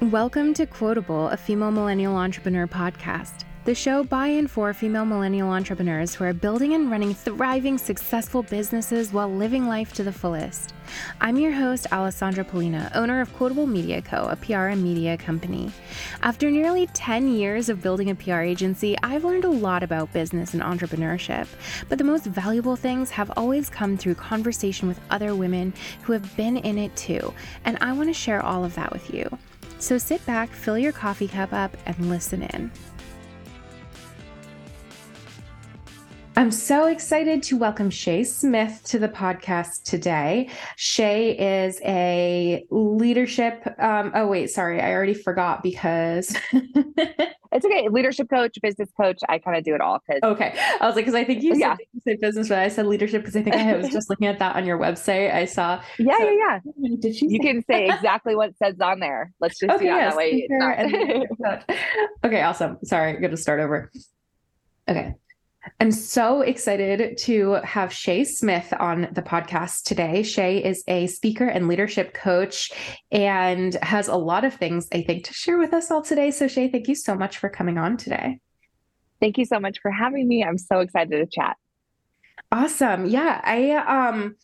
Welcome to Quotable, a female millennial entrepreneur podcast. The show by and for female millennial entrepreneurs who are building and running thriving, successful businesses while living life to the fullest. I'm your host, Alessandra Polina, owner of Quotable Media Co., a PR and media company. After nearly 10 years of building a PR agency, I've learned a lot about business and entrepreneurship. But the most valuable things have always come through conversation with other women who have been in it too. And I want to share all of that with you. So sit back, fill your coffee cup up, and listen in. I'm so excited to welcome Shea Smith to the podcast today. Shea is a leadership. Um, oh, wait, sorry. I already forgot because. it's okay. Leadership coach, business coach. I kind of do it all. Cause... Okay. I was like, because I think you said, yeah. you said business, but I said leadership because I think I was just looking at that on your website. I saw. Yeah, so, yeah, yeah. Did she? You can say exactly what says on there. Let's just okay, do yes, that way. Not... okay, awesome. Sorry, I'm going to start over. Okay. I'm so excited to have Shea Smith on the podcast today. Shea is a speaker and leadership coach and has a lot of things, I think, to share with us all today. So, Shea, thank you so much for coming on today. Thank you so much for having me. I'm so excited to chat. Awesome. Yeah. I, um,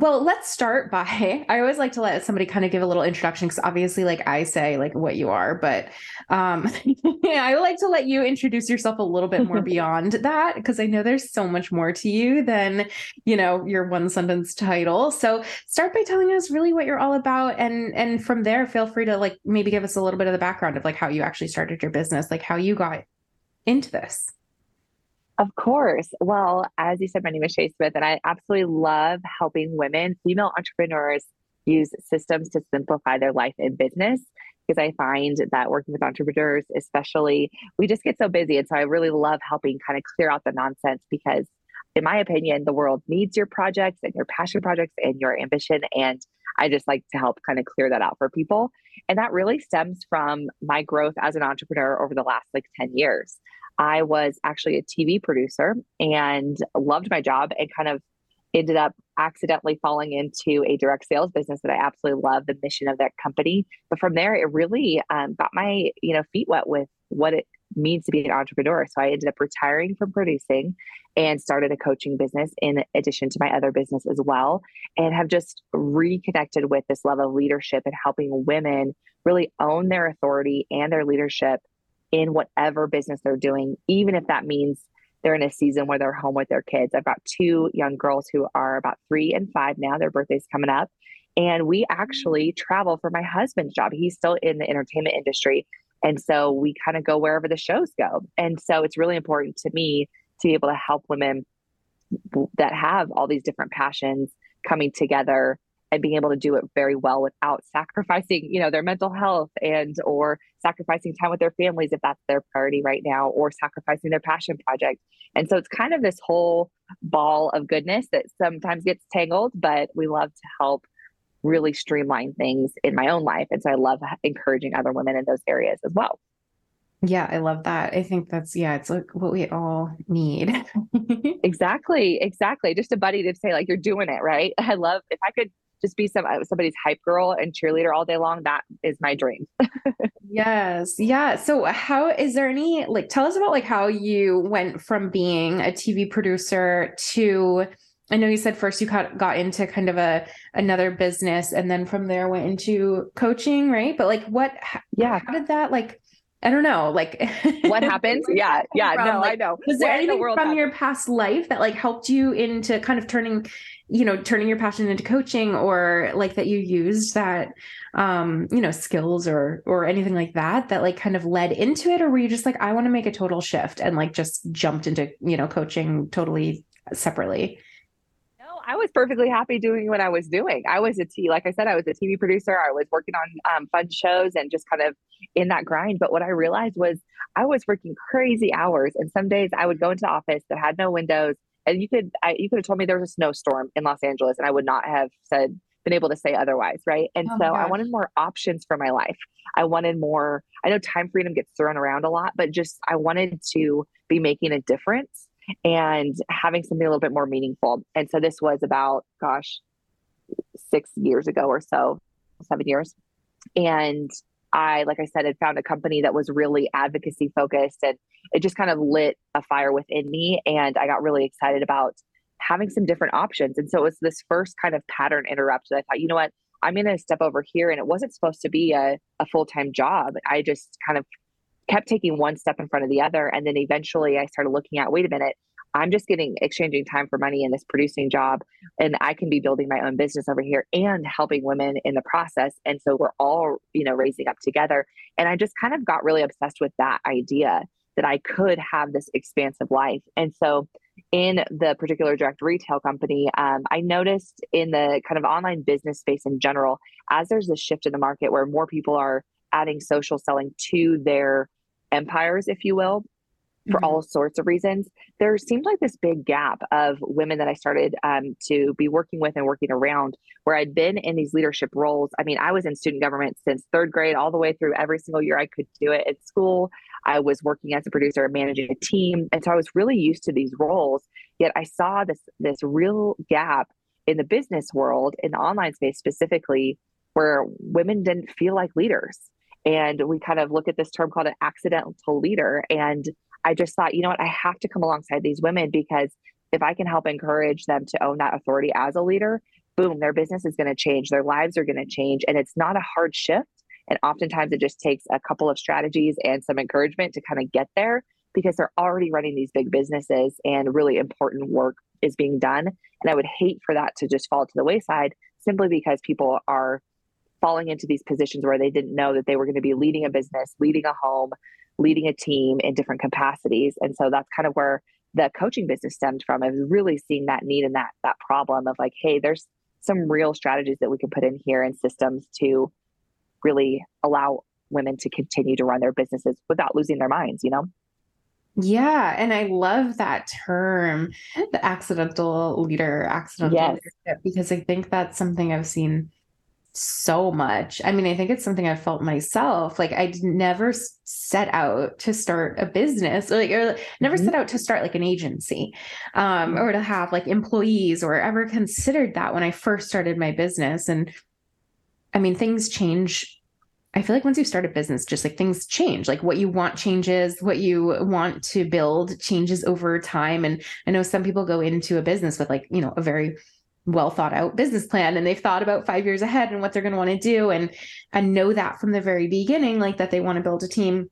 well, let's start by I always like to let somebody kind of give a little introduction because obviously, like I say, like what you are, but um, yeah, I like to let you introduce yourself a little bit more beyond that because I know there's so much more to you than you know your one sentence title. So start by telling us really what you're all about, and and from there, feel free to like maybe give us a little bit of the background of like how you actually started your business, like how you got into this. Of course. Well, as you said, my name is Shea Smith, and I absolutely love helping women, female entrepreneurs, use systems to simplify their life and business. Because I find that working with entrepreneurs, especially, we just get so busy. And so I really love helping kind of clear out the nonsense because, in my opinion, the world needs your projects and your passion projects and your ambition. And I just like to help kind of clear that out for people. And that really stems from my growth as an entrepreneur over the last like 10 years. I was actually a TV producer and loved my job and kind of ended up accidentally falling into a direct sales business that I absolutely love the mission of that company. But from there, it really um, got my you know feet wet with what it means to be an entrepreneur. So I ended up retiring from producing and started a coaching business in addition to my other business as well, and have just reconnected with this love of leadership and helping women really own their authority and their leadership in whatever business they're doing, even if that means they're in a season where they're home with their kids. I've got two young girls who are about three and five now. Their birthday's coming up. And we actually mm. travel for my husband's job. He's still in the entertainment industry. And so we kind of go wherever the shows go. And so it's really important to me to be able to help women that have all these different passions coming together and being able to do it very well without sacrificing you know their mental health and or sacrificing time with their families if that's their priority right now or sacrificing their passion project and so it's kind of this whole ball of goodness that sometimes gets tangled but we love to help really streamline things in my own life and so i love encouraging other women in those areas as well yeah, I love that. I think that's yeah, it's like what we all need. exactly, exactly. Just a buddy to say like you're doing it right. I love if I could just be some uh, somebody's hype girl and cheerleader all day long that is my dream. Yes yeah so how is there any like tell us about like how you went from being a tv producer to i know you said first you got, got into kind of a another business and then from there went into coaching right? But like what yeah. how did that like I don't know, like what happened? yeah, yeah, from? no, like, I know. Was there Where anything the from your past life that like helped you into kind of turning you know turning your passion into coaching or like that you used that um you know skills or or anything like that that like kind of led into it or were you just like i want to make a total shift and like just jumped into you know coaching totally separately i was perfectly happy doing what i was doing i was a t like i said i was a tv producer i was working on um, fun shows and just kind of in that grind but what i realized was i was working crazy hours and some days i would go into the office that had no windows and you could I, you could have told me there was a snowstorm in Los Angeles, and I would not have said been able to say otherwise, right? And oh so I wanted more options for my life. I wanted more. I know time freedom gets thrown around a lot, but just I wanted to be making a difference and having something a little bit more meaningful. And so this was about, gosh, six years ago or so, seven years. And I, like I said, had found a company that was really advocacy focused and it just kind of lit a fire within me. And I got really excited about having some different options. And so it was this first kind of pattern interrupt that I thought, you know what, I'm going to step over here. And it wasn't supposed to be a, a full time job. I just kind of kept taking one step in front of the other. And then eventually I started looking at, wait a minute, I'm just getting exchanging time for money in this producing job, and I can be building my own business over here and helping women in the process. And so we're all, you know, raising up together. And I just kind of got really obsessed with that idea that I could have this expansive life. And so in the particular direct retail company, um, I noticed in the kind of online business space in general, as there's a shift in the market where more people are adding social selling to their empires, if you will, for mm-hmm. all sorts of reasons. There seemed like this big gap of women that I started um, to be working with and working around where I'd been in these leadership roles. I mean, I was in student government since third grade all the way through every single year I could do it at school. I was working as a producer, managing a team. And so I was really used to these roles. Yet I saw this this real gap in the business world, in the online space specifically, where women didn't feel like leaders. And we kind of look at this term called an accidental leader. And I just thought, you know what, I have to come alongside these women because if I can help encourage them to own that authority as a leader, boom, their business is going to change, their lives are going to change. And it's not a hard shift. And oftentimes it just takes a couple of strategies and some encouragement to kind of get there because they're already running these big businesses and really important work is being done. And I would hate for that to just fall to the wayside simply because people are falling into these positions where they didn't know that they were going to be leading a business, leading a home, leading a team in different capacities. And so that's kind of where the coaching business stemmed from. I was really seeing that need and that that problem of like, hey, there's some real strategies that we can put in here and systems to really allow women to continue to run their businesses without losing their minds, you know? Yeah. And I love that term, the accidental leader, accidental yes. leadership, because I think that's something I've seen so much. I mean, I think it's something I felt myself. Like I never set out to start a business, or like or never mm-hmm. set out to start like an agency, um, or to have like employees, or ever considered that when I first started my business. And I mean, things change. I feel like once you start a business, just like things change. Like what you want changes, what you want to build changes over time. And I know some people go into a business with like, you know, a very well thought out business plan and they've thought about 5 years ahead and what they're going to want to do and and know that from the very beginning like that they want to build a team.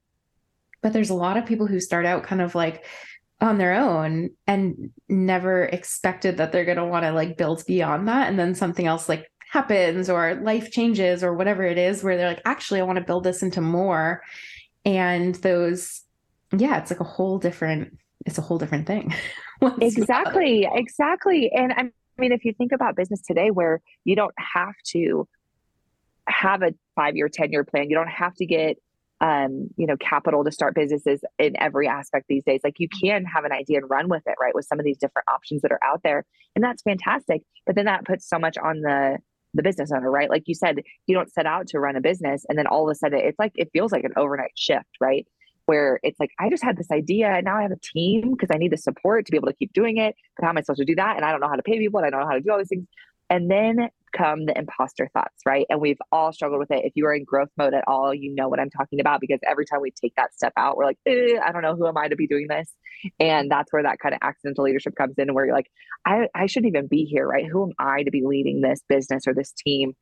But there's a lot of people who start out kind of like on their own and never expected that they're going to want to like build beyond that and then something else like happens or life changes or whatever it is where they're like actually I want to build this into more. And those yeah it's like a whole different it's a whole different thing. Exactly exactly. And i'm mean, if you think about business today, where you don't have to have a five year, 10 year plan, you don't have to get, um, you know, capital to start businesses in every aspect these days. Like you can have an idea and run with it, right? With some of these different options that are out there. And that's fantastic. But then that puts so much on the, the business owner, right? Like you said, you don't set out to run a business and then all of a sudden it's like, it feels like an overnight shift, right? Where it's like I just had this idea and now I have a team because I need the support to be able to keep doing it. But how am I supposed to do that? And I don't know how to pay people and I don't know how to do all these things. And then come the imposter thoughts, right? And we've all struggled with it. If you are in growth mode at all, you know what I'm talking about because every time we take that step out, we're like, I don't know, who am I to be doing this? And that's where that kind of accidental leadership comes in, where you're like, I, I shouldn't even be here, right? Who am I to be leading this business or this team?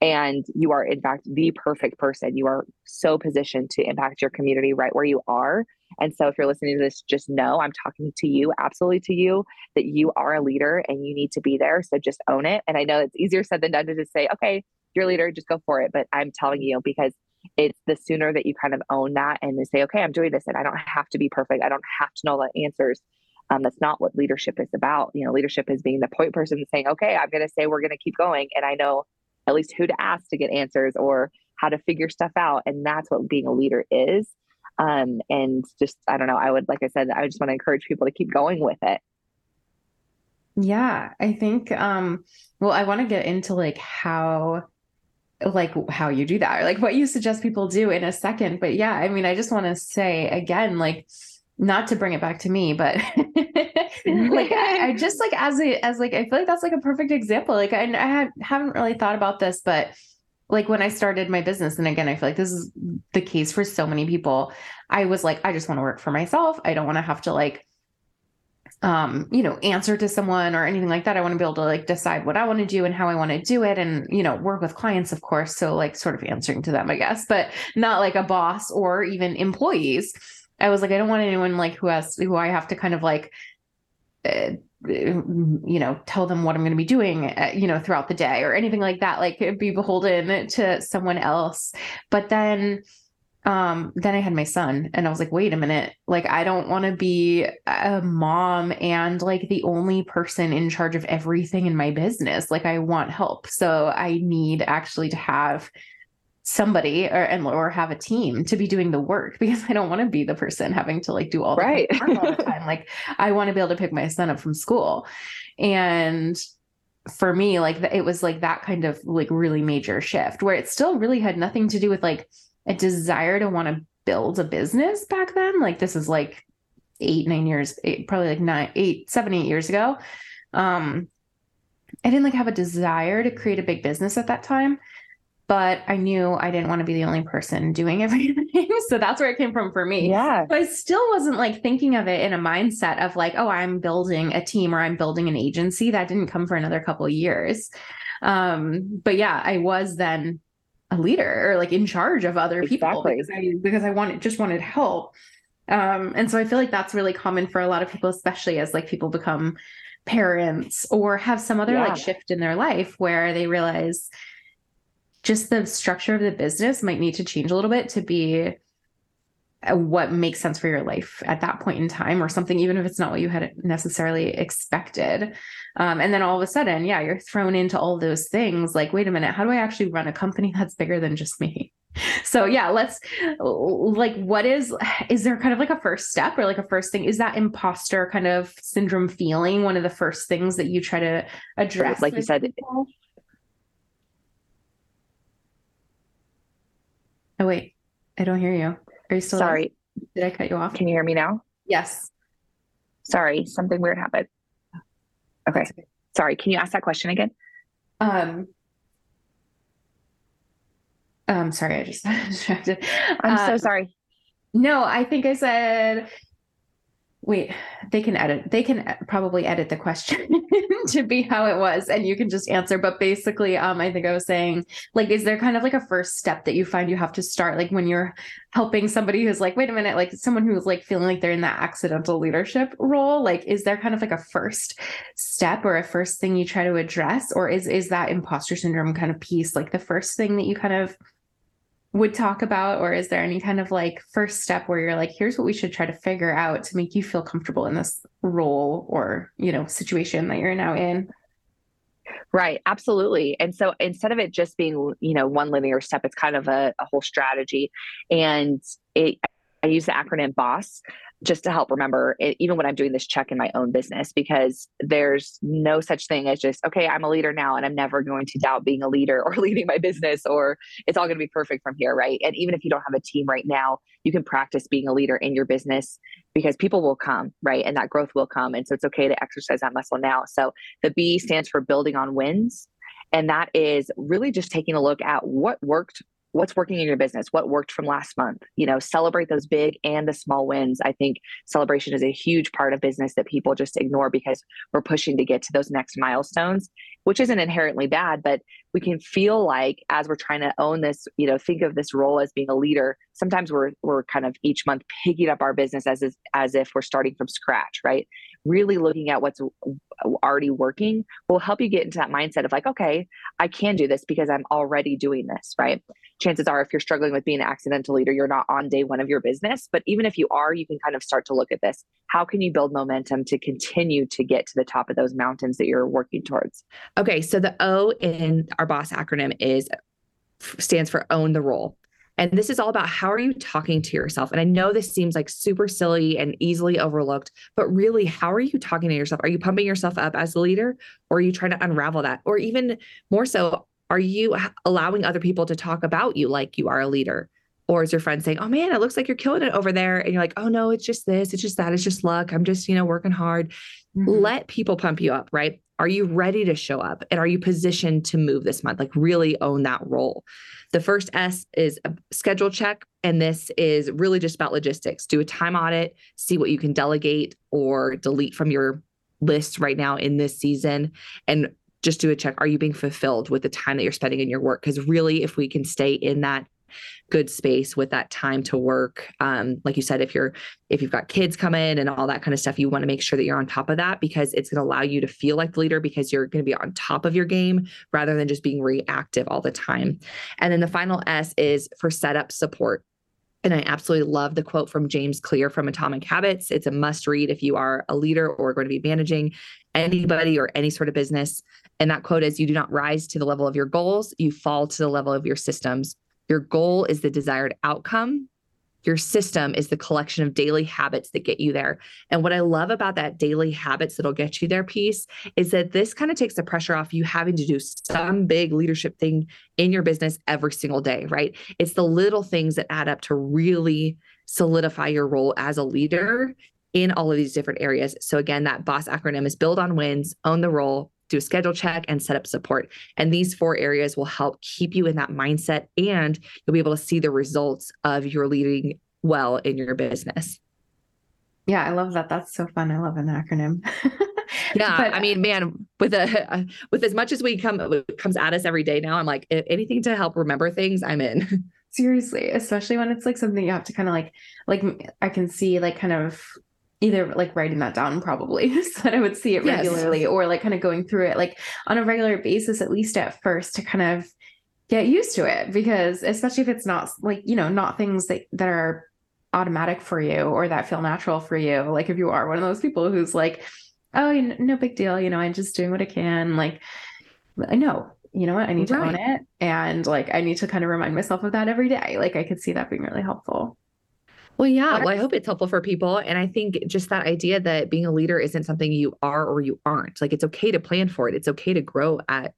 And you are, in fact, the perfect person. You are so positioned to impact your community right where you are. And so, if you're listening to this, just know I'm talking to you, absolutely to you, that you are a leader and you need to be there. So just own it. And I know it's easier said than done to just say, okay, you're a leader, just go for it. But I'm telling you because it's the sooner that you kind of own that and say, okay, I'm doing this and I don't have to be perfect. I don't have to know the answers. Um, that's not what leadership is about. You know, leadership is being the point person saying, okay, I'm going to say we're going to keep going. And I know at least who to ask to get answers or how to figure stuff out. And that's what being a leader is. Um, and just, I don't know, I would, like I said, I just want to encourage people to keep going with it. Yeah, I think, um, well, I want to get into like how, like how you do that or like what you suggest people do in a second. But yeah, I mean, I just want to say again, like, not to bring it back to me, but like I, I, just like as a as like I feel like that's like a perfect example. Like I, I had, haven't really thought about this, but like when I started my business, and again, I feel like this is the case for so many people. I was like, I just want to work for myself. I don't want to have to like, um, you know, answer to someone or anything like that. I want to be able to like decide what I want to do and how I want to do it, and you know, work with clients, of course. So like, sort of answering to them, I guess, but not like a boss or even employees. I was like, I don't want anyone like who has who I have to kind of like. Uh, you know, tell them what I'm going to be doing, uh, you know, throughout the day or anything like that, like be beholden to someone else. But then, um, then I had my son and I was like, wait a minute, like, I don't want to be a mom and like the only person in charge of everything in my business. Like, I want help. So I need actually to have somebody or and or have a team to be doing the work because I don't want to be the person having to like do all the right. all the time. like I want to be able to pick my son up from school. And for me, like it was like that kind of like really major shift where it still really had nothing to do with like a desire to want to build a business back then. Like this is like eight, nine years, eight, probably like nine, eight, seven, eight years ago. Um, I didn't like have a desire to create a big business at that time but I knew I didn't want to be the only person doing everything. so that's where it came from for me. Yeah. But I still wasn't like thinking of it in a mindset of like, oh, I'm building a team or I'm building an agency. That didn't come for another couple years. Um, but yeah, I was then a leader or like in charge of other people exactly. because I because I wanted just wanted help. Um, and so I feel like that's really common for a lot of people, especially as like people become parents or have some other yeah. like shift in their life where they realize just the structure of the business might need to change a little bit to be what makes sense for your life at that point in time or something even if it's not what you had necessarily expected. Um, and then all of a sudden yeah you're thrown into all those things like wait a minute how do i actually run a company that's bigger than just me? So yeah let's like what is is there kind of like a first step or like a first thing? Is that imposter kind of syndrome feeling one of the first things that you try to address like you said people? Oh wait, I don't hear you. Are you still sorry? There? Did I cut you off? Can you hear me now? Yes. Sorry, something weird happened. Okay. okay. Sorry, can you ask that question again? Um I'm sorry, I just distracted. I'm um, so sorry. No, I think I said wait they can edit they can probably edit the question to be how it was and you can just answer. But basically um i think i was saying like is there kind of like a first step that you find you have to start? Like when you're helping somebody who's like wait a minute like someone who's like feeling like they're in that accidental leadership role like is there kind of like a first step or a first thing you try to address? Or is is that imposter syndrome kind of piece like the first thing that you kind of would talk about or is there any kind of like first step where you're like here's what we should try to figure out to make you feel comfortable in this role or you know situation that you're now in? Right absolutely. And so instead of it just being you know one linear step it's kind of a, a whole strategy. And it i use the acronym boss just to help remember it, even when I'm doing this check in my own business, because there's no such thing as just, okay, I'm a leader now and I'm never going to doubt being a leader or leading my business or it's all going to be perfect from here. Right. And even if you don't have a team right now, you can practice being a leader in your business because people will come. Right. And that growth will come. And so it's okay to exercise that muscle now. So the B stands for building on wins. And that is really just taking a look at what worked what's working in your business what worked from last month you know celebrate those big and the small wins. I think celebration is a huge part of business that people just ignore because we're pushing to get to those next milestones which isn't inherently bad but we can feel like as we're trying to own this you know think of this role as being a leader sometimes we're we're kind of each month picking up our business as as if we're starting from scratch right really looking at what's already working will help you get into that mindset of like, okay, I can do this because I'm already doing this, right? Chances are, if you're struggling with being an accidental leader, you're not on day one of your business. But even if you are, you can kind of start to look at this. How can you build momentum to continue to get to the top of those mountains that you're working towards? Okay. So the O in our BOSS acronym is stands for own the role. And this is all about how are you talking to yourself? And I know this seems like super silly and easily overlooked, but really, how are you talking to yourself? Are you pumping yourself up as a leader or are you trying to unravel that? Or even more so, are you allowing other people to talk about you like you are a leader? Or is your friend saying, Oh man, it looks like you're killing it over there? And you're like, Oh no, it's just this, it's just that, it's just luck. I'm just, you know, working hard. Mm-hmm. Let people pump you up, right? Are you ready to show up? And are you positioned to move this month? Like, really own that role. The first S is a schedule check. And this is really just about logistics. Do a time audit, see what you can delegate or delete from your list right now in this season, and just do a check. Are you being fulfilled with the time that you're spending in your work? Because really, if we can stay in that good space with that time to work um, like you said if you're if you've got kids come in and all that kind of stuff you want to make sure that you're on top of that because it's going to allow you to feel like the leader because you're going to be on top of your game rather than just being reactive all the time and then the final s is for setup support and I absolutely love the quote from James Clear from Atomic Habits. It's a must read if you are a leader or going to be managing anybody or any sort of business. And that quote is You do not rise to the level of your goals, you fall to the level of your systems. Your goal is the desired outcome. Your system is the collection of daily habits that get you there. And what I love about that daily habits that'll get you there piece is that this kind of takes the pressure off you having to do some big leadership thing in your business every single day, right? It's the little things that add up to really solidify your role as a leader in all of these different areas. So again, that BOSS acronym is build on wins, own the role, do a schedule check and set up support. And these four areas will help keep you in that mindset and you'll be able to see the results of your leading well in your business. Yeah, I love that. That's so fun. I love an acronym. yeah, but, I mean, man, with a with as much as we come comes at us every day now, I'm like anything to help remember things, I'm in. Seriously, especially when it's like something you have to kind of like like I can see like kind of either like writing that down probably so that I would see it yes. regularly or like kind of going through it like on a regular basis, at least at first to kind of get used to it because especially if it's not like, you know, not things that, that are automatic for you or that feel natural for you. Like if you are one of those people who's like, oh, no big deal, you know, I'm just doing what I can. Like, I know, you know what, I need right. to own it. And like, I need to kind of remind myself of that every day. Like, I could see that being really helpful. Well, yeah. Well, I hope it's helpful for people. And I think just that idea that being a leader isn't something you are or you aren't. Like it's okay to plan for it. It's okay to grow at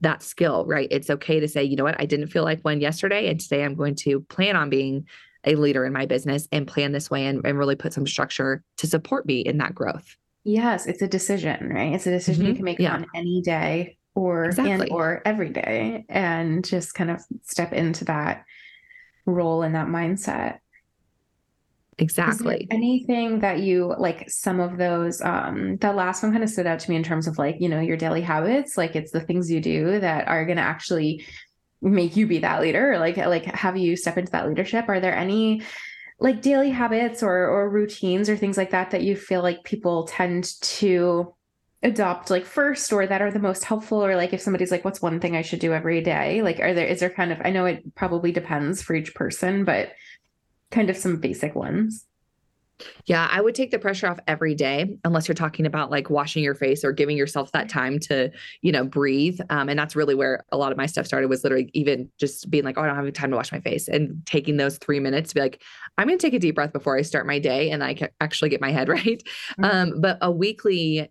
that skill, right? It's okay to say, you know what, I didn't feel like one yesterday. And today I'm going to plan on being a leader in my business and plan this way and, and really put some structure to support me in that growth. Yes, it's a decision, right? It's a decision mm-hmm. you can make yeah. on any day or exactly. and or every day and just kind of step into that role and that mindset. Exactly. anything that you like some of those um that last one kind of stood out to me in terms of like, you know, your daily habits, like it's the things you do that are going to actually make you be that leader, like like have you step into that leadership? Are there any like daily habits or or routines or things like that that you feel like people tend to adopt like first or that are the most helpful or like if somebody's like what's one thing I should do every day? Like are there is there kind of I know it probably depends for each person, but kind of some basic ones. Yeah, I would take the pressure off every day, unless you're talking about like washing your face or giving yourself that time to, you know, breathe. Um, and that's really where a lot of my stuff started was literally even just being like, oh, I don't have time to wash my face and taking those three minutes to be like, I'm going to take a deep breath before I start my day and I can actually get my head right. Mm-hmm. Um, but a weekly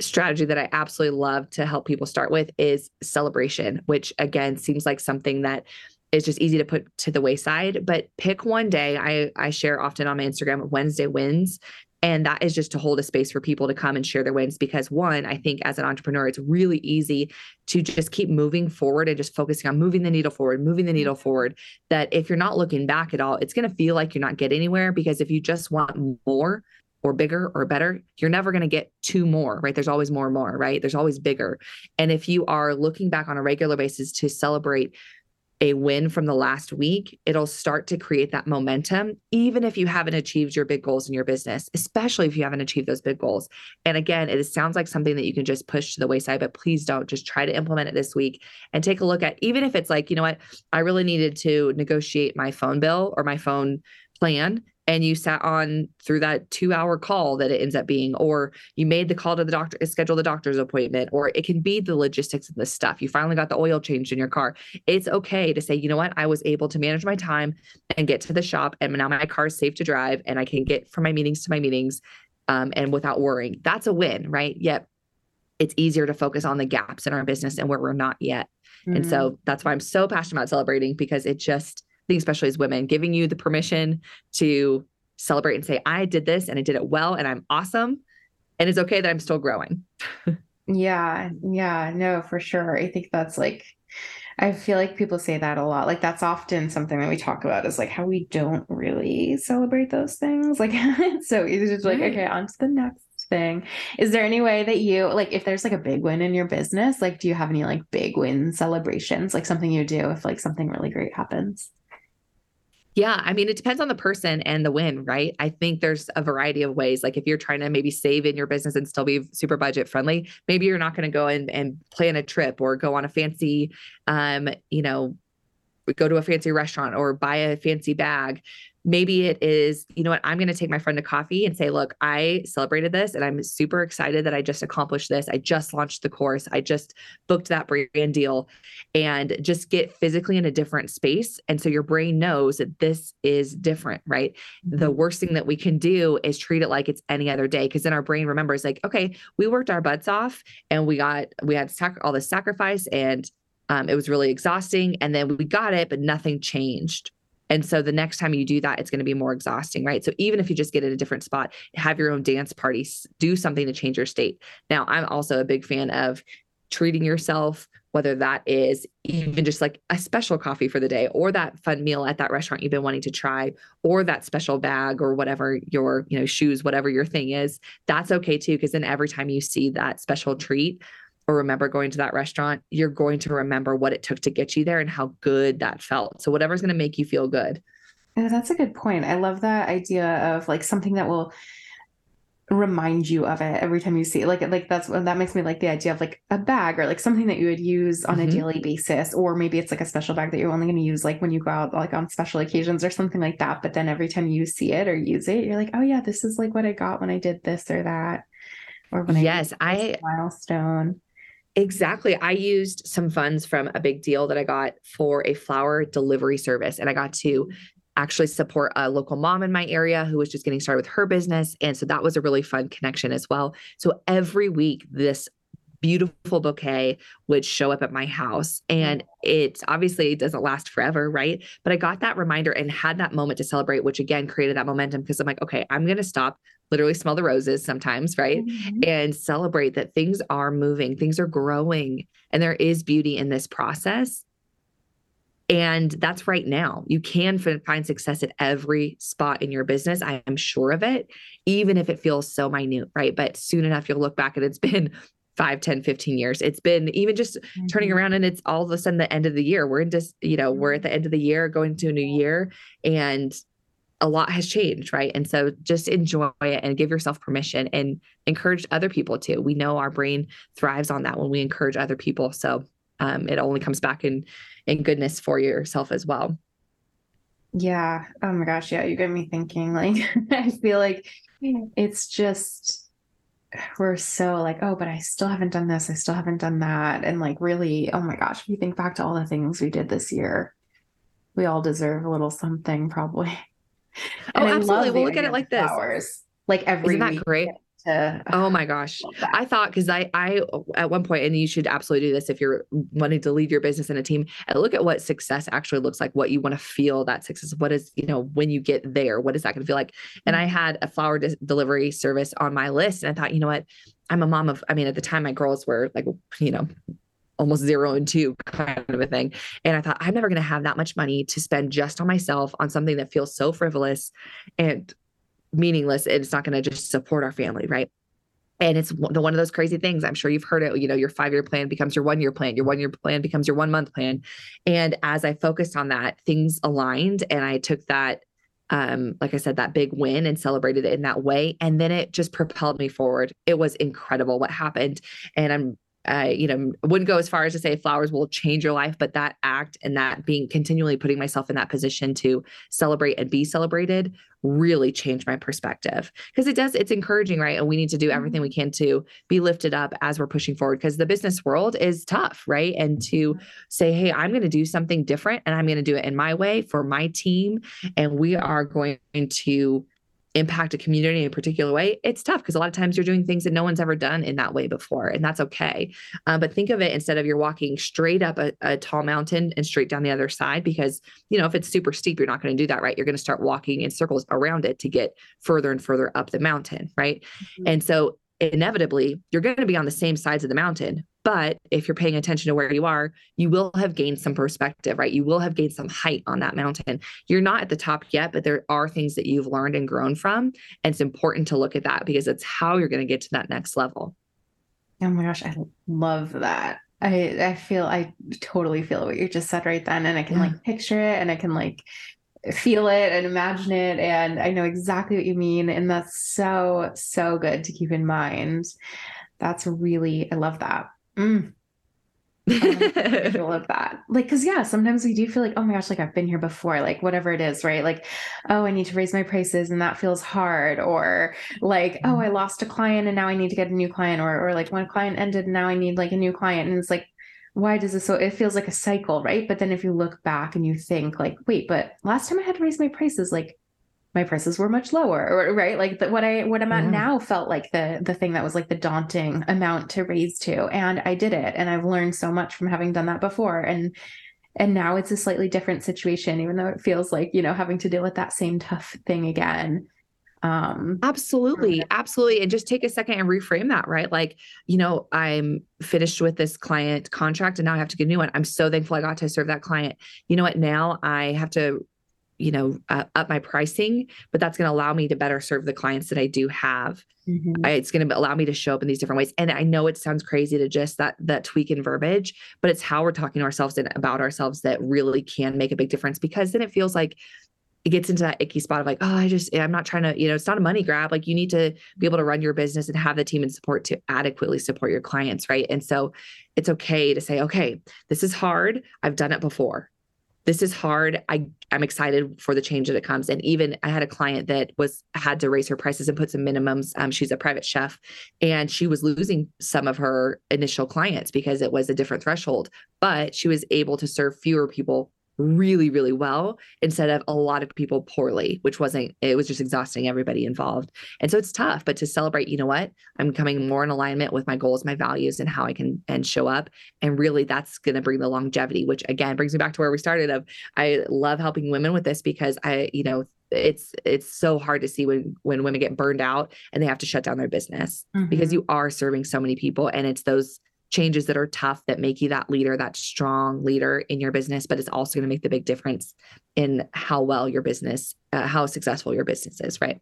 strategy that I absolutely love to help people start with is celebration, which again seems like something that is just easy to put to the wayside. But pick one day. I I share often on my Instagram Wednesday wins. And that is just to hold a space for people to come and share their wins. Because one, I think as an entrepreneur, it's really easy to just keep moving forward and just focusing on moving the needle forward, moving the needle forward. That if you're not looking back at all, it's going to feel like you're not getting anywhere. Because if you just want more, or bigger or better, you're never going to get two more, right? There's always more and more, right? There's always bigger. And if you are looking back on a regular basis to celebrate a win from the last week, it'll start to create that momentum, even if you haven't achieved your big goals in your business, especially if you haven't achieved those big goals. And again, it sounds like something that you can just push to the wayside, but please don't just try to implement it this week and take a look at, even if it's like, you know what, I really needed to negotiate my phone bill or my phone plan and you sat on through that two hour call that it ends up being, or you made the call to the doctor, schedule the doctor's appointment, or it can be the logistics of the stuff. You finally got the oil changed in your car. It's okay to say, you know what, I was able to manage my time and get to the shop, and now my car is safe to drive, and I can get from my meetings to my meetings, um, and without worrying. That's a win, right? Yet it's easier to focus on the gaps in our business and where we're not yet. Mm-hmm. And so mm. that's why I'm so passionate about celebrating because it just think especially as women, giving you the permission to celebrate and say, I did this and I did it well and I'm awesome. And it's okay that I'm still growing. Yeah, yeah, no, for sure. I think that's like I feel like people say that a lot. Like that's often something that we talk about is like how we don't really celebrate those things. Like so it's just like, okay, on to the next thing. Is there any way that you like if there's like a big win in your business, like do you have any like big win celebrations, like something you do if like something really great happens? Yeah, I mean, it depends on the person and the win, right? I think there's a variety of ways. Like if you're trying to maybe save in your business and still be super budget friendly, maybe you're not going to go and, and plan a trip or go on a fancy, um, you know, go to a fancy restaurant or buy a fancy bag maybe it is you know what i'm going to take my friend to coffee and say look i celebrated this and i'm super excited that i just accomplished this. I just launched the course. I just booked that brand deal. And just get physically in a different space and so your brain knows that this is different right? Mm-hmm. the worst thing that we can do is treat it like it's any other day because then our brain remembers like okay we worked our butts off and we got we had sac- all this sacrifice and um, it was really exhausting and then we got it but nothing changed and so the next time you do that, it's going to be more exhausting, right? So even if you just get at a different spot, have your own dance party, do something to change your state. Now, I'm also a big fan of treating yourself, whether that is even just like a special coffee for the day or that fun meal at that restaurant you've been wanting to try or that special bag or whatever your, you know, shoes, whatever your thing is, that's okay too. Cause then every time you see that special treat, or remember going to that restaurant, you're going to remember what it took to get you there and how good that felt. So whatever's going to make you feel good. Oh, that's a good point. I love that idea of like something that will remind you of it every time you see it. Like like that's that makes me like the idea of like a bag or like something that you would use on mm-hmm. a daily basis or maybe it's like a special bag that you're only going to use like when you go out like on special occasions or something like that but then every time you see it or use it you're like oh yeah this is like what I got when I did this or that or when yes I, I milestone Exactly. I used some funds from a big deal that I got for a flower delivery service, and I got to actually support a local mom in my area who was just getting started with her business. And so that was a really fun connection as well. So every week, this beautiful bouquet would show up at my house mm. and it obviously doesn't last forever right but i got that reminder and had that moment to celebrate which again created that momentum because i'm like okay i'm going to stop literally smell the roses sometimes, right? Mm-hmm. And celebrate that things are moving, things are growing, and there is beauty in this process. And that's right now. You can find success at every spot in your business. I am sure of it, even if it feels so minute, right? But soon enough, you'll look back and it's been 5 10 15 years it's been even just mm-hmm. turning around and it's all of a sudden the end of the year we're in just you know we're at the end of the year going to a new year and a lot has changed, right? And so just enjoy it and give yourself permission and encourage other people to. We know our brain thrives on that when we encourage other people. So um, it only comes back in in goodness for yourself as well. Yeah. Oh my gosh. Yeah. You get me thinking. Like, I feel like it's just, we're so like, oh, but I still haven't done this. I still haven't done that. And like, really, oh my gosh, if you think back to all the things we did this year, we all deserve a little something probably. oh, absolutely. We'll look at it like this. Flowers, like every Isn't that great? To, oh my gosh. I thought because I I at one point, and you should absolutely do this if you're wanting to lead your business in a team, and look at what success actually looks like, what you want to feel that success. What is, you know, when you get there, what is that going to feel like? And I mm-hmm. had a flower de- delivery service on my list, and I thought, you know what? I'm a mom of, I mean, at the time my girls were like, you know, almost zero and two kind of a thing. And I thought, I'm never going to have that much money to spend just on myself on something that feels so frivolous and meaningless. And it's not going to just support our family. Right. And it's one of those crazy things. I'm sure you've heard it. You know, your five year plan becomes your one year plan, your one year plan becomes your one month plan. And as I focused on that, things aligned and I took that um, like I said, that big win and celebrated it in that way. And then it just propelled me forward. It was incredible what happened. And I'm I, you know, wouldn't go as far as to say flowers will change your life, but that act and that being continually putting myself in that position to celebrate and be celebrated really changed my perspective because it does, it's encouraging, right? And we need to do everything mm-hmm. we can to be lifted up as we're pushing forward because the business world is tough, right? And to mm-hmm. say, hey, I'm going to do something different and I'm going to do it in my way for my team. And we are going to impact a community in a particular way, it's tough because a lot of times you're doing things that no one's ever done in that way before, and that's okay. Um, but think of it instead of you're walking straight up a, a, tall mountain and straight down the other side, because you know if it's super steep, you're not going to do that, right? You're going to start walking in circles around it to get further and further up the mountain, right? Mm-hmm. And so inevitably you're going to be on the same sides of the mountain. But if you're paying attention to where you are, you will have gained some perspective, right? You will have gained some height on that mountain. You're not at the top yet, but there are things that you've learned and grown from. And it's important to look at that because it's how you're going to get to that next level. Oh my gosh, I love that. I I feel I totally feel what you just said right then. And I can yeah. like picture it and I can like feel it and imagine it and I know exactly what you mean and that's so so good to keep in mind. That's really I love that. Mm. I love that. Like, cause yeah, sometimes we do feel like, oh my gosh, like I've been here before, like whatever it is, right? Like, oh, I need to raise my prices and that feels hard. Or like, oh, I lost a client and now I need to get a new client. Or or like one client ended and now I need like a new client. And it's like, why does this so it feels like a cycle right but then if you look back and you think like wait but last time i had to raise my prices like my prices were much lower right? Like the, what i what i'm at yeah. now felt like the the thing that was like the daunting amount to raise to and i did it and i've learned so much from having done that before and and now it's a slightly different situation even though it feels like you know having to deal with that same tough thing again um absolutely absolutely and just take a second and reframe that right? Like you know i'm finished with this client contract and now i have to get a new one. I'm so thankful i got to serve that client. You know what? Now i have to you know uh, up my pricing but that's going to allow me to better serve the clients that i do have mm-hmm. I, it's going to allow me to show up in these different ways and i know it sounds crazy to just that that tweak in verbiage but it's how we're talking to ourselves and about ourselves that really can make a big difference because then it feels like it gets into that icky spot of like, oh, I just, I'm not trying to, you know, it's not a money grab. Like you need to be able to run your business and have the team and support to adequately support your clients. Right. And so it's okay to say, okay, this is hard. I've done it before. This is hard. I, I'm excited for the change that it comes. And even I had a client that was had to raise her prices and put some minimums. Um, she's a private chef and she was losing some of her initial clients because it was a different threshold, but she was able to serve fewer people really, really well instead of a lot of people poorly, which wasn't, it was just exhausting everybody involved. And so it's tough, but to celebrate, you know what? I'm coming more in alignment with my goals, my values, and how I can and show up. And really that's going to bring the longevity, which again brings me back to where we started of I love helping women with this because I, you know, it's it's so hard to see when when women get burned out and they have to shut down their business mm-hmm. because you are serving so many people and it's those changes that are tough that make you that leader, that strong leader in your business, but it's also going to make the big difference in how well your business, uh, how successful your business is, right?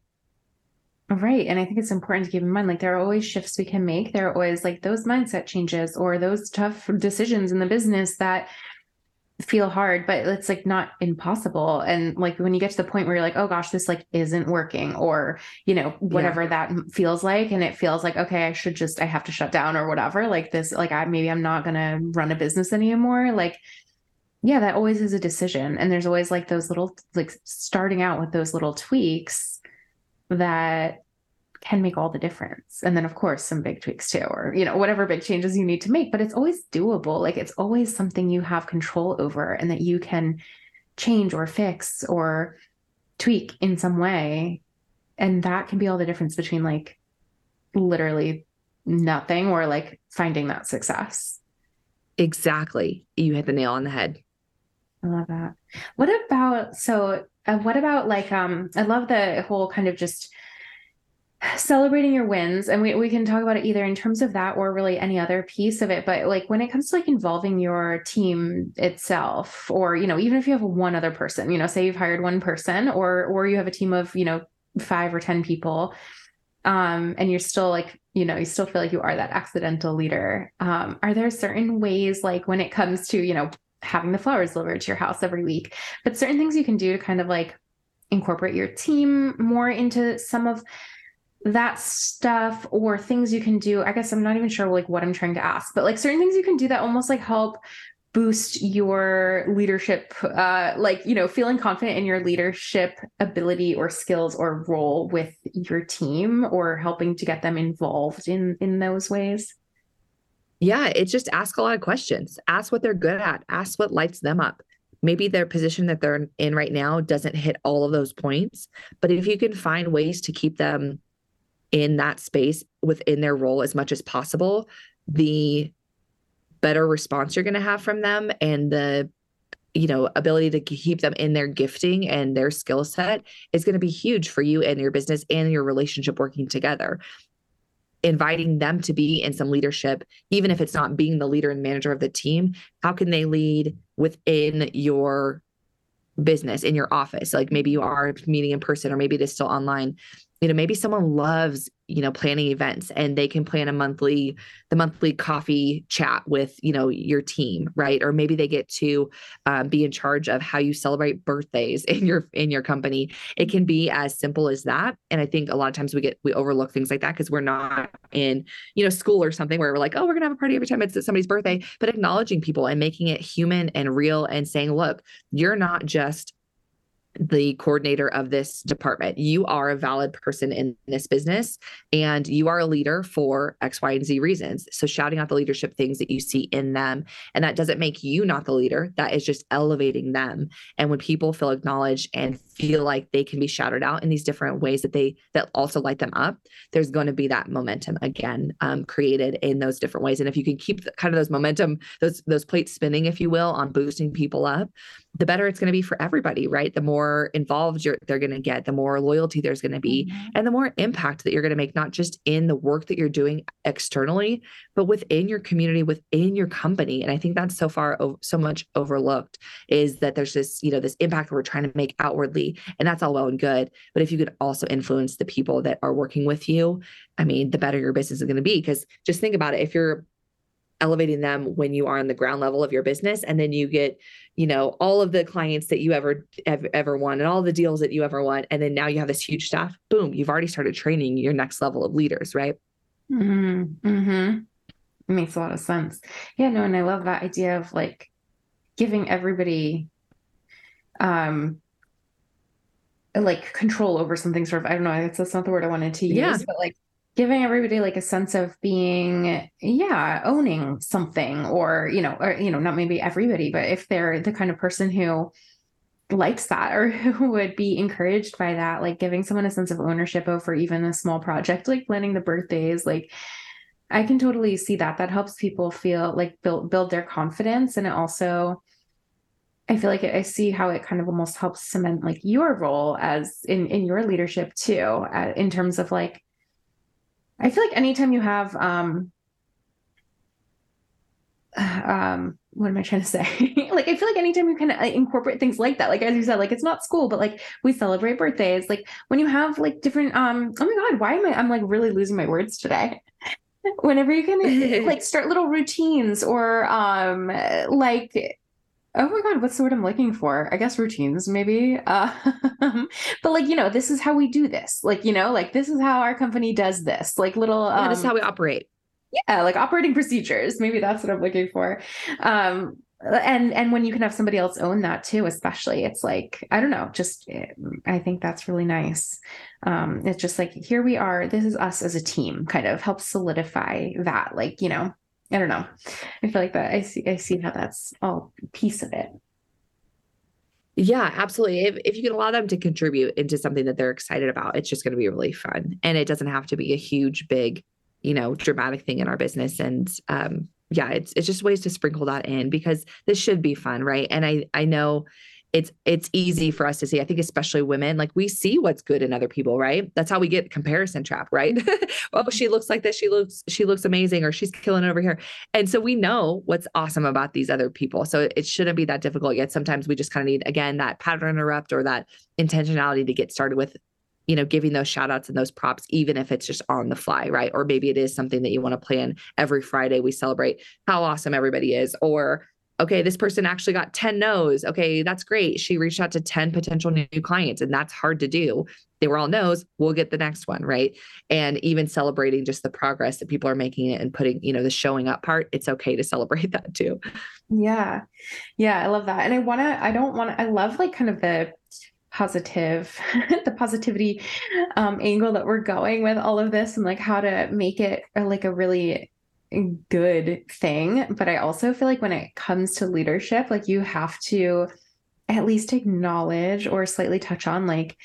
Right. And I think it's important to keep in mind like there are always shifts we can make. There are always like those mindset changes or those tough decisions in the business that feel hard, but it's like not impossible. And like when you get to the point where you're like, oh gosh, this like isn't working, or you know, whatever yeah. that feels like, and it feels like, okay, I should just I have to shut down or whatever. Like this, like I maybe I'm not gonna run a business anymore. Like, yeah, that always is a decision. And there's always like those little like starting out with those little tweaks that can make all the difference. And then, of course, some big tweaks too, or, you know, whatever big changes you need to make, but it's always doable. Like it's always something you have control over and that you can change or fix or tweak in some way. And that can be all the difference between like literally nothing or like finding that success. Exactly. You hit the nail on the head. I love that. What about so uh, what about like um I love the whole kind of just celebrating your wins and we, we can talk about it either in terms of that or really any other piece of it but like when it comes to like involving your team itself or you know even if you have one other person you know say you've hired one person or or you have a team of you know five or ten people um and you're still like you know you still feel like you are that accidental leader um are there certain ways like when it comes to you know having the flowers delivered to your house every week but certain things you can do to kind of like incorporate your team more into some of that stuff or things you can do. I guess i'm not even sure like what i'm trying to ask but like certain things you can do that almost like help boost your leadership uh like you know feeling confident in your leadership ability or skills or role with your team or helping to get them involved in in those ways. Yeah it's just ask a lot of questions. Ask what they're good at. Ask what lights them up. Maybe their position that they're in right now doesn't hit all of those points but if you can find ways to keep them in that space within their role as much as possible, the better response you're going to have from them and the you know ability to keep them in their gifting and their skill set is going to be huge for you and your business and your relationship working together. Inviting them to be in some leadership, even if it's not being the leader and manager of the team, how can they lead within your business in your office? Like maybe you are meeting in person or maybe it is still online you know maybe someone loves you know planning events and they can plan a monthly the monthly coffee chat with you know your team right? Or maybe they get to um, be in charge of how you celebrate birthdays in your in your company. It can be as simple as that. And i think a lot of times we get we overlook things like that because we're not in you know school or something where we're like oh we're gonna have a party every time it's somebody's birthday. But acknowledging people and making it human and real and saying look you're not just the coordinator of this department. You are a valid person in this business and you are a leader for X, Y, and Z reasons. So, shouting out the leadership things that you see in them. And that doesn't make you not the leader, that is just elevating them. And when people feel acknowledged and feel like they can be shouted out in these different ways that they that also light them up, there's going to be that momentum again um, created in those different ways. And if you can keep the, kind of those momentum, those those plates spinning, if you will, on boosting people up, the better it's going to be for everybody, right? The more involved you're, they're going to get, the more loyalty there's going to be, mm-hmm. and the more impact that you're going to make, not just in the work that you're doing externally, but within your community, within your company. And I think that's so far so much overlooked is that there's this, you know, this impact that we're trying to make outwardly, and that's all well and good. But if you could also influence the people that are working with you, I mean, the better your business is going to be. Because just think about it: if you're elevating them when you are on the ground level of your business and then you get you know all of the clients that you ever ever, won and all the deals that you ever won and then now you have this huge staff boom you've already started training your next level of leaders right mm-hmm. Mm-hmm. it makes a lot of sense yeah no and i love that idea of like giving everybody um like control over something sort of i don't know that's, that's not the word i wanted to use yeah. but like giving everybody like a sense of being yeah owning something or you know or you know not maybe everybody but if they're the kind of person who likes that or who would be encouraged by that like giving someone a sense of ownership over even a small project like planning the birthdays like i can totally see that that helps people feel like build build their confidence and it also I feel like I see how it kind of almost helps cement like your role as in in your leadership too, uh, in terms of like I feel like anytime you have um um what am I trying to say? like I feel like anytime you kind of incorporate things like that, like as you said, like it's not school, but like we celebrate birthdays. Like when you have like different um oh my god, why am I I'm like really losing my words today. Whenever you can like start little routines or um like oh my god what's the word i'm looking for? I guess routines maybe uh, but like you know this is how we do this like you know like this is how our company does this like little um, yeah, this is how we operate. Yeah like operating procedures maybe that's what i'm looking for um and and when you can have somebody else own that too especially it's like i don't know just i think that's really nice um it's just like here we are this is us as a team kind of helps solidify that like you know I don't know. I feel like that. I see. I see how that's all piece of it. Yeah, absolutely. If, if you can allow them to contribute into something that they're excited about, it's just going to be really fun. And it doesn't have to be a huge, big, you know, dramatic thing in our business. And um, yeah, it's it's just ways to sprinkle that in because this should be fun, right? And I I know it's it's easy for us to see. I think especially women like we see what's good in other people right? That's how we get comparison trap right? Oh she looks like this she looks she looks amazing or she's killing over here. And so we know what's awesome about these other people. So it shouldn't be that difficult yet sometimes we just kind of need again that pattern interrupt or that intentionality to get started with you know giving those shout outs and those props even if it's just on the fly right? Or maybe it is something that you want to plan every friday we celebrate how awesome everybody is or okay, this person actually got 10 no's. Okay, that's great. She reached out to 10 potential new clients, and that's hard to do. They were all no's. We'll get the next one, right? And even celebrating just the progress that people are making it and putting, you know, the showing up part, it's okay to celebrate that too. Yeah. Yeah, I love that. And I want to, I don't want to, I love like kind of the, positive the positivity um angle that we're going with all of this and like how to make it like a really good thing. But I also feel like when it comes to leadership, like you have to at least acknowledge or slightly touch on like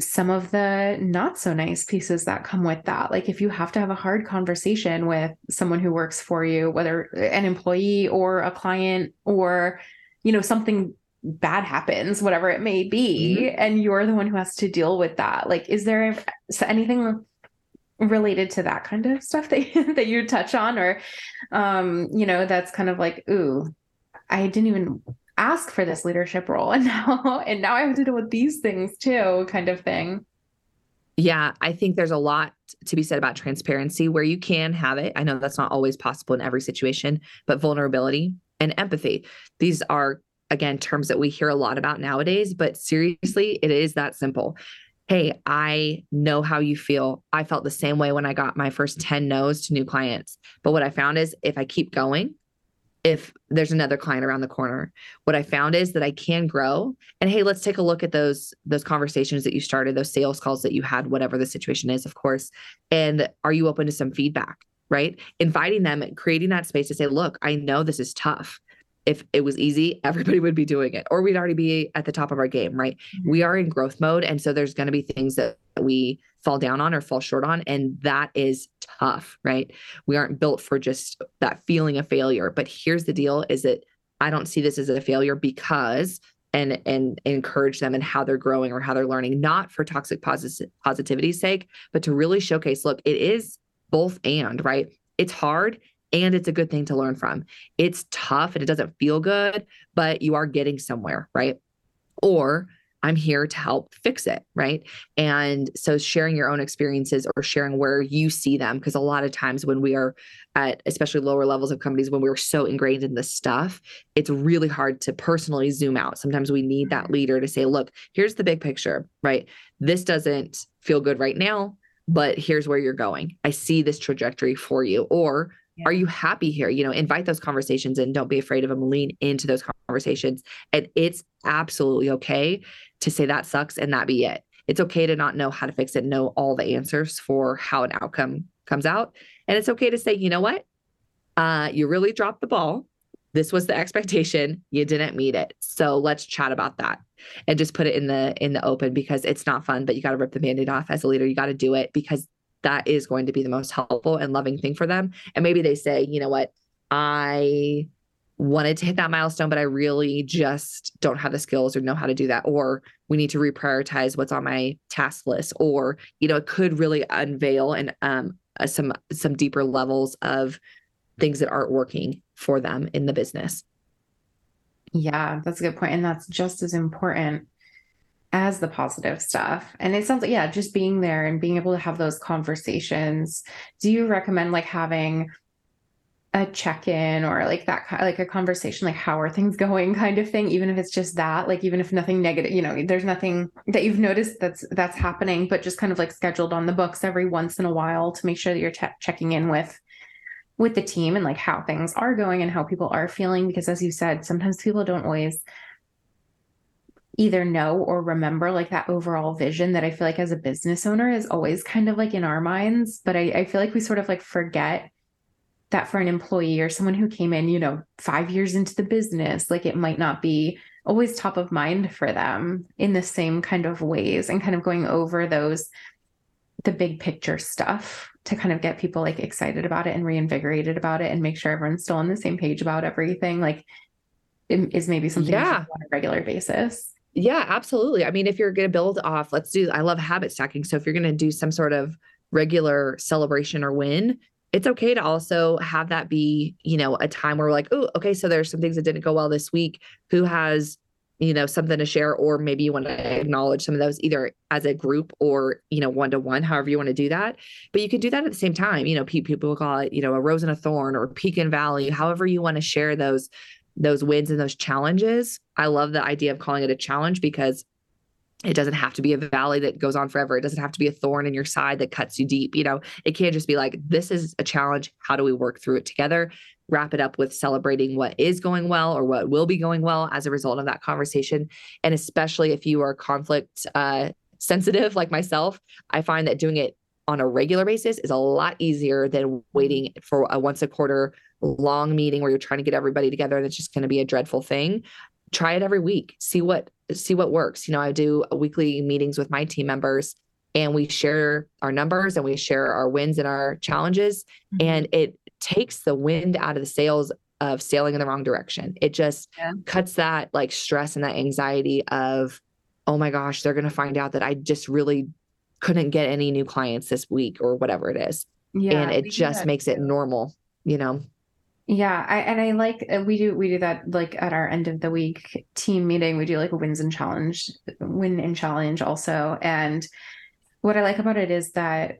some of the not so nice pieces that come with that. Like if you have to have a hard conversation with someone who works for you, whether an employee or a client or, you know, something bad happens, whatever it may be, mm-hmm. and you're the one who has to deal with that. Like, is there anything related to that kind of stuff that that you touch on or um you know that's kind of like ooh i didn't even ask for this leadership role and now and now i have to deal with these things too kind of thing. Yeah i think there's a lot to be said about transparency where you can have it. I know that's not always possible in every situation but vulnerability and empathy these are again terms that we hear a lot about nowadays but seriously it is that simple hey, I know how you feel. I felt the same way when I got my first 10 no's to new clients. But what I found is if I keep going, if there's another client around the corner, what I found is that I can grow. And hey, let's take a look at those those conversations that you started, those sales calls that you had, whatever the situation is, of course. And are you open to some feedback? Right? Inviting them, creating that space to say, look, I know this is tough if it was easy, everybody would be doing it, or we'd already be at the top of our game, right? Mm-hmm. We are in growth mode. And so there's going to be things that we fall down on or fall short on. And that is tough, right? We aren't built for just that feeling of failure. But here's the deal is that I don't see this as a failure because and and encourage them in how they're growing or how they're learning, not for toxic posit- positivity's sake, but to really showcase, look, it is both and, right? It's hard and it's a good thing to learn from. It's tough and it doesn't feel good, but you are getting somewhere, right? Or I'm here to help fix it, right? And so sharing your own experiences or sharing where you see them, because a lot of times when we are at especially lower levels of companies, when we're so ingrained in this stuff, it's really hard to personally zoom out. Sometimes we need that mm-hmm. leader to say, look, here's the big picture, right? This doesn't feel good right now, but here's where you're going. I see this trajectory for you. Or yeah. Are you happy here? You know, invite those conversations and don't be afraid of them. Lean into those conversations. And it's absolutely okay to say that sucks and that be it. It's okay to not know how to fix it, know all the answers for how an outcome comes out. And it's okay to say, you know what? Uh, you really dropped the ball. This was the expectation. You didn't meet it. So let's chat about that and just put it in the in the open because it's not fun, but you got to rip the band-aid off as a leader. You got to do it because that is going to be the most helpful and loving thing for them. And maybe they say, you know what, I wanted to hit that milestone, but I really just don't have the skills or know how to do that. Or we need to reprioritize what's on my task list. Or, you know, it could really unveil and um, uh, some some deeper levels of things that aren't working for them in the business. Yeah, that's a good point. And that's just as important as the positive stuff. And it sounds like, yeah, just being there and being able to have those conversations. Do you recommend like having a check-in or like that like a conversation like how are things going kind of thing even if it's just that like even if nothing negative you know there's nothing that you've noticed that's that's happening but just kind of like scheduled on the books every once in a while to make sure that you're te- checking in with with the team and like how things are going and how people are feeling because as you said sometimes people don't always either know or remember like that overall vision that I feel like as a business owner is always kind of like in our minds. But I, I feel like we sort of like forget that for an employee or someone who came in, you know, five years into the business, like it might not be always top of mind for them in the same kind of ways and kind of going over those the big picture stuff to kind of get people like excited about it and reinvigorated about it and make sure everyone's still on the same page about everything like is maybe something yeah. on a regular basis yeah, absolutely. I mean, if you're going to build off, let's do, I love habit stacking. So if you're going to do some sort of regular celebration or win, it's okay to also have that be, you know, a time where we're like, oh, okay, so there's some things that didn't go well this week. Who has, you know, something to share, or maybe you want to acknowledge some of those either as a group or, you know, one to one, however you want to do that. But you can do that at the same time. You know, people call it, you know, a rose and a thorn or peak and valley, however you want to share those those wins and those challenges. I love the idea of calling it a challenge because it doesn't have to be a valley that goes on forever. It doesn't have to be a thorn in your side that cuts you deep. You know, it can't just be like, this is a challenge. How do we work through it together? Wrap it up with celebrating what is going well or what will be going well as a result of that conversation. And especially if you are conflict uh, sensitive like myself, I find that doing it on a regular basis is a lot easier than waiting for a once a quarter long meeting where you're trying to get everybody together and it's just going to be a dreadful thing try it every week see what see what works you know i do weekly meetings with my team members and we share our numbers and we share our wins and our challenges mm-hmm. and it takes the wind out of the sails of sailing in the wrong direction it just yeah. cuts that like stress and that anxiety of oh my gosh they're going to find out that i just really couldn't get any new clients this week or whatever it is. Yeah. And it just makes it normal, you know? Yeah, I and I like uh, we do we do that like at our end of the week team meeting. We do like a wins and challenge, win and challenge also. And what I like about it is that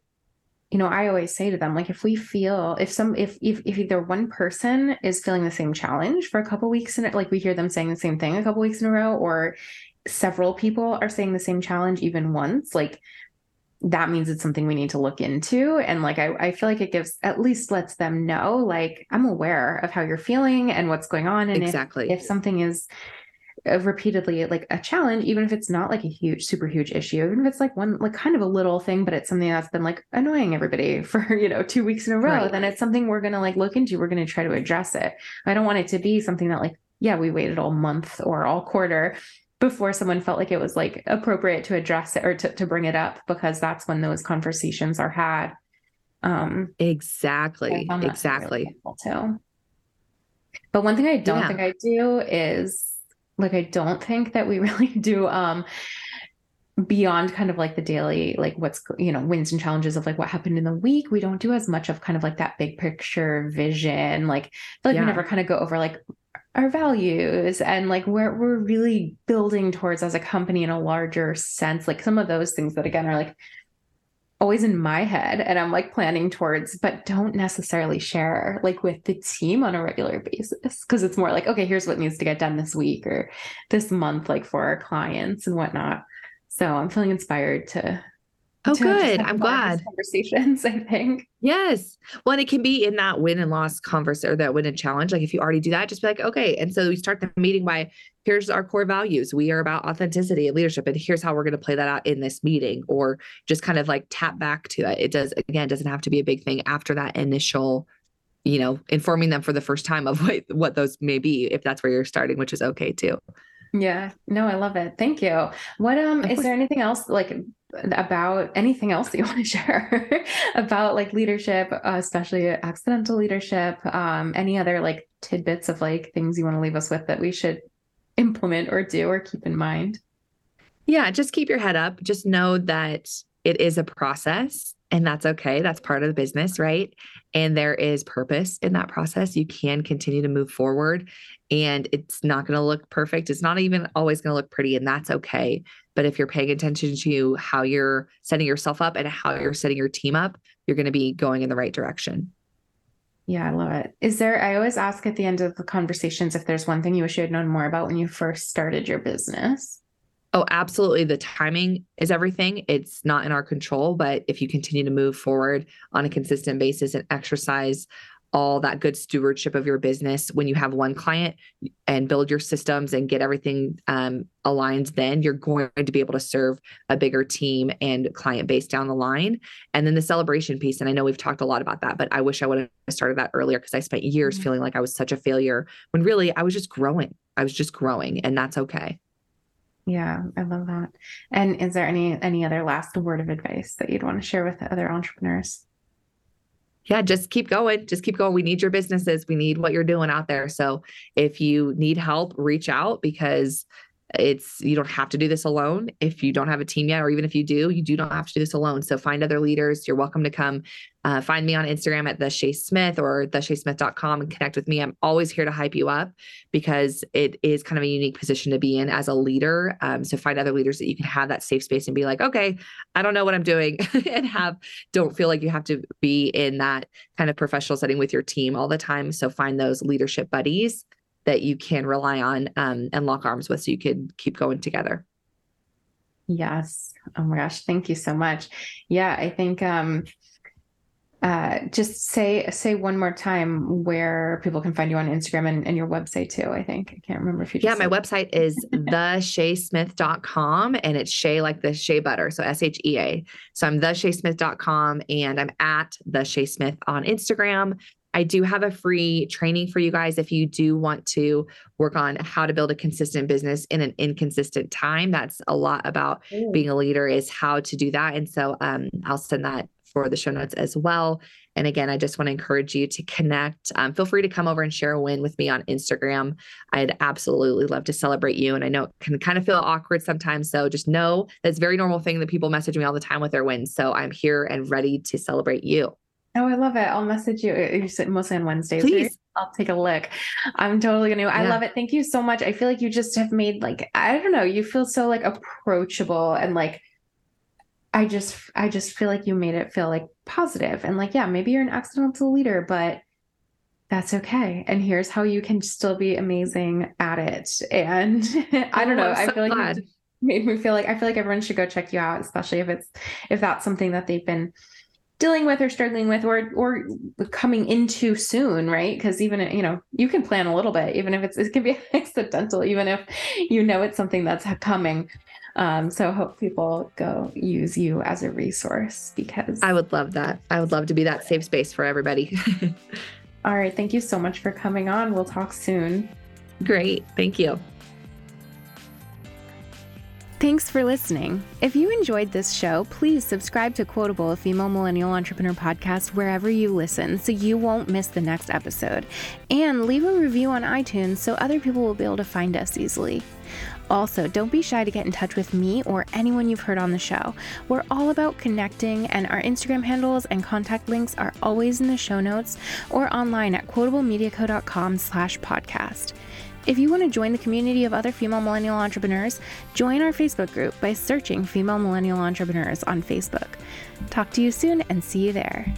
you know I always say to them like if we feel if some if if if either one person is feeling the same challenge for a couple weeks and like we hear them saying the same thing a couple weeks in a row or several people are saying the same challenge even once like that means it's something we need to look into. And like, I, I feel like it gives at least lets them know, like, I'm aware of how you're feeling and what's going on. And exactly if, if something is uh, repeatedly like a challenge, even if it's not like a huge, super huge issue, even if it's like one, like kind of a little thing, but it's something that's been like annoying everybody for, you know, two weeks in a row, right. then it's something we're going to like look into. We're going to try to address it. I don't want it to be something that like, yeah, we waited all month or all quarter before someone felt like it was like appropriate to address it or to, to bring it up because that's when those conversations are had. Um exactly. exactly. too. But one thing i don't yeah. think i do is like i don't think that we really do um beyond kind of like the daily like what's you know wins and challenges of like what happened in the week. We don't do as much of kind of like that big picture vision. Like I feel like yeah. we never kind of go over like our values and like where we're really building towards as a company in a larger sense like some of those things that again are like always in my head and i'm like planning towards but don't necessarily share like with the team on a regular basis. Because it's more like okay here's what needs to get done this week or this month like for our clients and whatnot. So i'm feeling inspired to Oh, good. I'm glad. Conversations, I think. Yes. Well, and it can be in that win and loss converse or that win and challenge. Like if you already do that, just be like, okay. And so we start the meeting by here's our core values. We are about authenticity and leadership. And here's how we're going to play that out in this meeting. Or just kind of like tap back to it. It does again, doesn't have to be a big thing after that initial, you know, informing them for the first time of what, what those may be, if that's where you're starting, which is okay too. Yeah. No, I love it. Thank you. What um is there anything else like about anything else that you want to share about like leadership, uh, especially accidental leadership, um any other like tidbits of like things you want to leave us with that we should implement or do or keep in mind? Yeah, just keep your head up. Just know that it is a process and that's okay. That's part of the business, right? And there is purpose in that process. You can continue to move forward and it's not going to look perfect. It's not even always going to look pretty, and that's okay. But if you're paying attention to how you're setting yourself up and how you're setting your team up, you're going to be going in the right direction. Yeah, I love it. Is there, I always ask at the end of the conversations if there's one thing you wish you had known more about when you first started your business. Oh, absolutely. The timing is everything. It's not in our control, but if you continue to move forward on a consistent basis and exercise all that good stewardship of your business when you have one client and build your systems and get everything um, aligned then you're going to be able to serve a bigger team and client base down the line and then the celebration piece and i know we've talked a lot about that but i wish i would have started that earlier because i spent years mm-hmm. feeling like i was such a failure when really i was just growing i was just growing and that's okay yeah i love that and is there any any other last word of advice that you'd want to share with other entrepreneurs yeah, just keep going. Just keep going. We need your businesses. We need what you're doing out there. So if you need help, reach out because it's you don't have to do this alone. If you don't have a team yet or even if you do you do not have to do this alone. So find other leaders. You're welcome to come uh, find me on instagram at the Shea Smith or thesheasmith.com and connect with me. I'm always here to hype you up because it is kind of a unique position to be in as a leader. Um, so find other leaders that you can have that safe space and be like okay i don't know what i'm doing and have don't feel like you have to be in that kind of professional setting with your team all the time. So find those leadership buddies that you can rely on um, and lock arms with so you could keep going together. Yes. Oh my gosh. Thank you so much. Yeah. I think, um, uh, just say say one more time where people can find you on Instagram and, and your website too. I think I can't remember if you. yeah, my website is thesheasmith.com and it's Shea like the Shea butter, so S H E A. So I'm thesheasmith.com and I'm at the Shea Smith on Instagram. I do have a free training for you guys if you do want to work on how to build a consistent business in an inconsistent time. That's a lot about Ooh. being a leader is how to do that. And so um, I'll send that for the show notes as well. And again, I just want to encourage you to connect. Um, feel free to come over and share a win with me on Instagram. I'd absolutely love to celebrate you. And I know it can kind of feel awkward sometimes. So just know that's a very normal thing that people message me all the time with their wins. So I'm here and ready to celebrate you. Oh, I love it. I'll message you. You said mostly on Wednesdays. Please. I'll take a look. I'm totally gonna. I love it. Thank you so much. I feel like you just have made like I don't know. You feel so like approachable and like I just I just feel like you made it feel like positive and like yeah maybe you're an accidental leader but that's okay and here's how you can still be amazing at it and I don't Oh, know I so feel like glad. you made me feel like I feel like everyone should go check you out especially if it's if that's something that they've been dealing with or struggling with or or coming into soon right because even you know you can plan a little bit even if it's it can be accidental even if you know it's something that's coming um so hope people go use you as a resource because I would love that. I would love to be that safe space for everybody. all right thank you so much for coming on we'll talk soon Great. Thank you. Thanks for listening. If you enjoyed this show, please subscribe to Quotable, a female millennial entrepreneur podcast, wherever you listen so you won't miss the next episode. And leave a review on iTunes so other people will be able to find us easily. Also, don't be shy to get in touch with me or anyone you've heard on the show. We're all about connecting, and our Instagram handles and contact links are always in the show notes or online at quotablemediaco.com slash podcast. If you want to join the community of other female millennial entrepreneurs, join our Facebook group by searching Female Millennial Entrepreneurs on Facebook. Talk to you soon and see you there.